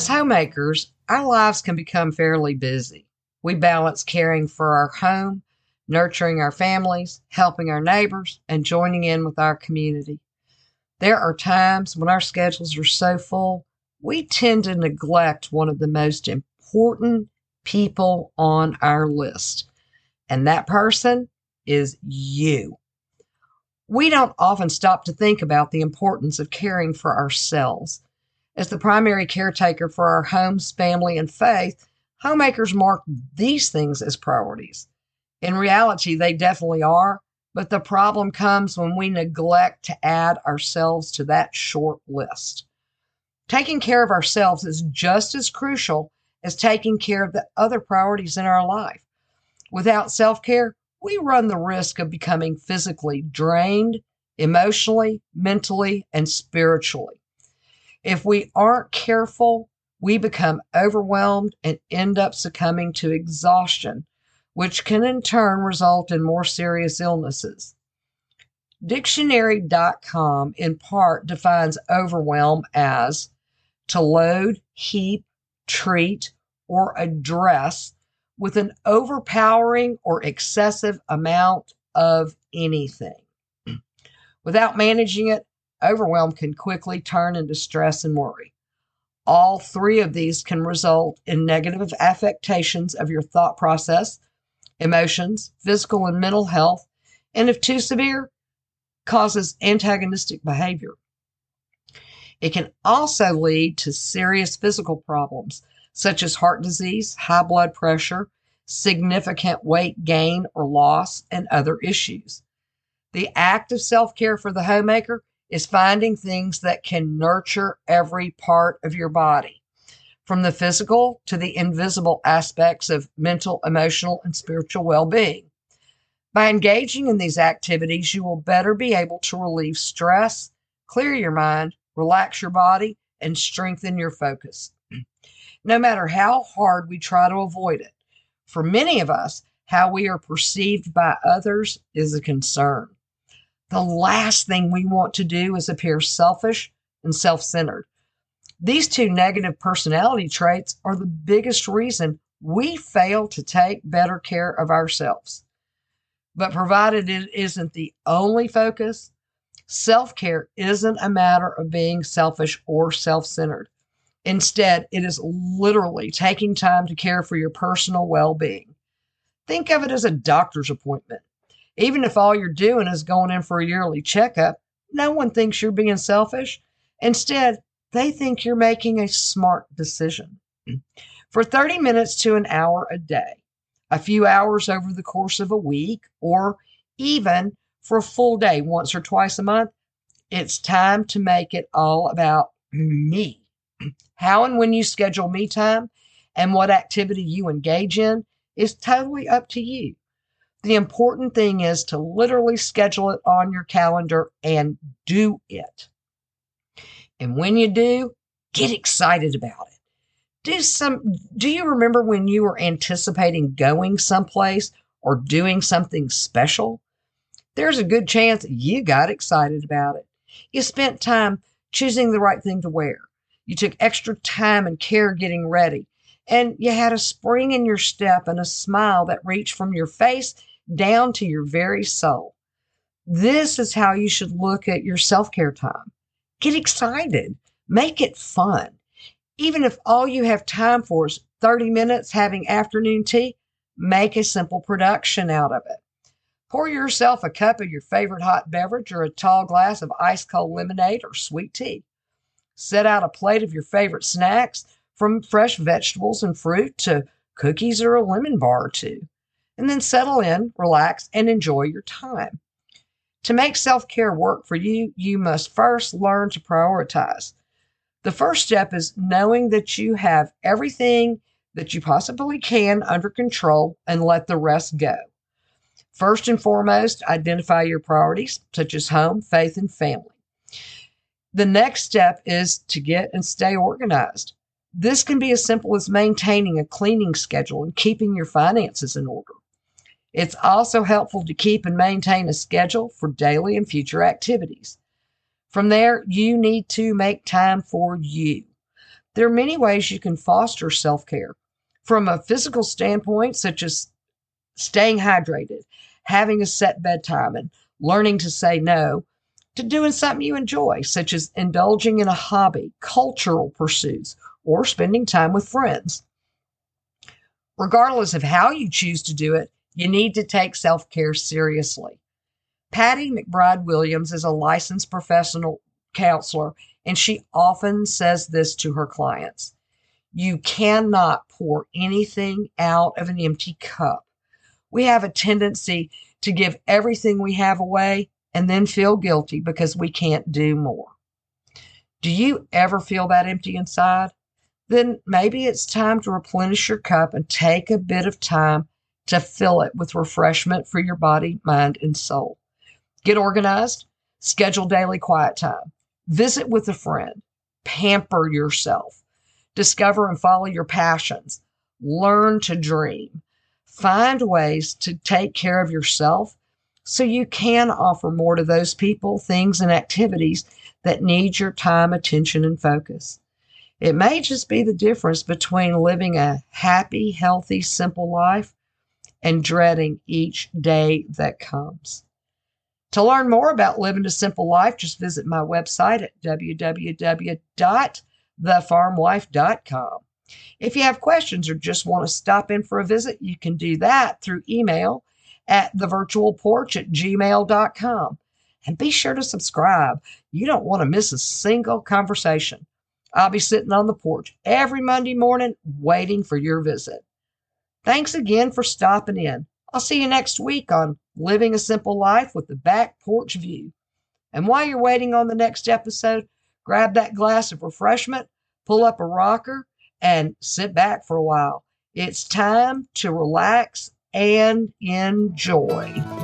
As homemakers, our lives can become fairly busy. We balance caring for our home, nurturing our families, helping our neighbors, and joining in with our community. There are times when our schedules are so full, we tend to neglect one of the most important people on our list. And that person is you. We don't often stop to think about the importance of caring for ourselves. As the primary caretaker for our homes, family, and faith, homemakers mark these things as priorities. In reality, they definitely are, but the problem comes when we neglect to add ourselves to that short list. Taking care of ourselves is just as crucial as taking care of the other priorities in our life. Without self care, we run the risk of becoming physically drained, emotionally, mentally, and spiritually. If we aren't careful, we become overwhelmed and end up succumbing to exhaustion, which can in turn result in more serious illnesses. Dictionary.com in part defines overwhelm as to load, heap, treat, or address with an overpowering or excessive amount of anything. Without managing it, overwhelm can quickly turn into stress and worry. All three of these can result in negative affectations of your thought process, emotions, physical and mental health, and if too severe, causes antagonistic behavior. It can also lead to serious physical problems such as heart disease, high blood pressure, significant weight gain or loss, and other issues. The act of self care for the homemaker is finding things that can nurture every part of your body, from the physical to the invisible aspects of mental, emotional, and spiritual well being. By engaging in these activities, you will better be able to relieve stress, clear your mind, relax your body, and strengthen your focus. no matter how hard we try to avoid it, for many of us, how we are perceived by others is a concern. The last thing we want to do is appear selfish and self centered. These two negative personality traits are the biggest reason we fail to take better care of ourselves. But provided it isn't the only focus, self care isn't a matter of being selfish or self centered. Instead, it is literally taking time to care for your personal well being. Think of it as a doctor's appointment. Even if all you're doing is going in for a yearly checkup, no one thinks you're being selfish. Instead, they think you're making a smart decision. For 30 minutes to an hour a day, a few hours over the course of a week, or even for a full day once or twice a month, it's time to make it all about me. How and when you schedule me time and what activity you engage in is totally up to you. The important thing is to literally schedule it on your calendar and do it. And when you do, get excited about it. Do some do you remember when you were anticipating going someplace or doing something special? There's a good chance you got excited about it. You spent time choosing the right thing to wear. You took extra time and care getting ready. And you had a spring in your step and a smile that reached from your face down to your very soul. This is how you should look at your self care time. Get excited, make it fun. Even if all you have time for is 30 minutes having afternoon tea, make a simple production out of it. Pour yourself a cup of your favorite hot beverage or a tall glass of ice cold lemonade or sweet tea. Set out a plate of your favorite snacks, from fresh vegetables and fruit to cookies or a lemon bar or two and then settle in, relax, and enjoy your time. To make self care work for you, you must first learn to prioritize. The first step is knowing that you have everything that you possibly can under control and let the rest go. First and foremost, identify your priorities, such as home, faith, and family. The next step is to get and stay organized. This can be as simple as maintaining a cleaning schedule and keeping your finances in order. It's also helpful to keep and maintain a schedule for daily and future activities. From there, you need to make time for you. There are many ways you can foster self care. From a physical standpoint, such as staying hydrated, having a set bedtime, and learning to say no, to doing something you enjoy, such as indulging in a hobby, cultural pursuits, or spending time with friends. Regardless of how you choose to do it, you need to take self care seriously. Patti McBride Williams is a licensed professional counselor, and she often says this to her clients You cannot pour anything out of an empty cup. We have a tendency to give everything we have away and then feel guilty because we can't do more. Do you ever feel that empty inside? Then maybe it's time to replenish your cup and take a bit of time to fill it with refreshment for your body, mind, and soul. Get organized, schedule daily quiet time, visit with a friend, pamper yourself, discover and follow your passions, learn to dream, find ways to take care of yourself so you can offer more to those people, things, and activities that need your time, attention, and focus. It may just be the difference between living a happy, healthy, simple life and dreading each day that comes. To learn more about living a simple life, just visit my website at www.thefarmwife.com. If you have questions or just want to stop in for a visit, you can do that through email at thevirtualporch at gmail.com. And be sure to subscribe. You don't want to miss a single conversation. I'll be sitting on the porch every Monday morning waiting for your visit. Thanks again for stopping in. I'll see you next week on Living a Simple Life with the Back Porch View. And while you're waiting on the next episode, grab that glass of refreshment, pull up a rocker, and sit back for a while. It's time to relax and enjoy.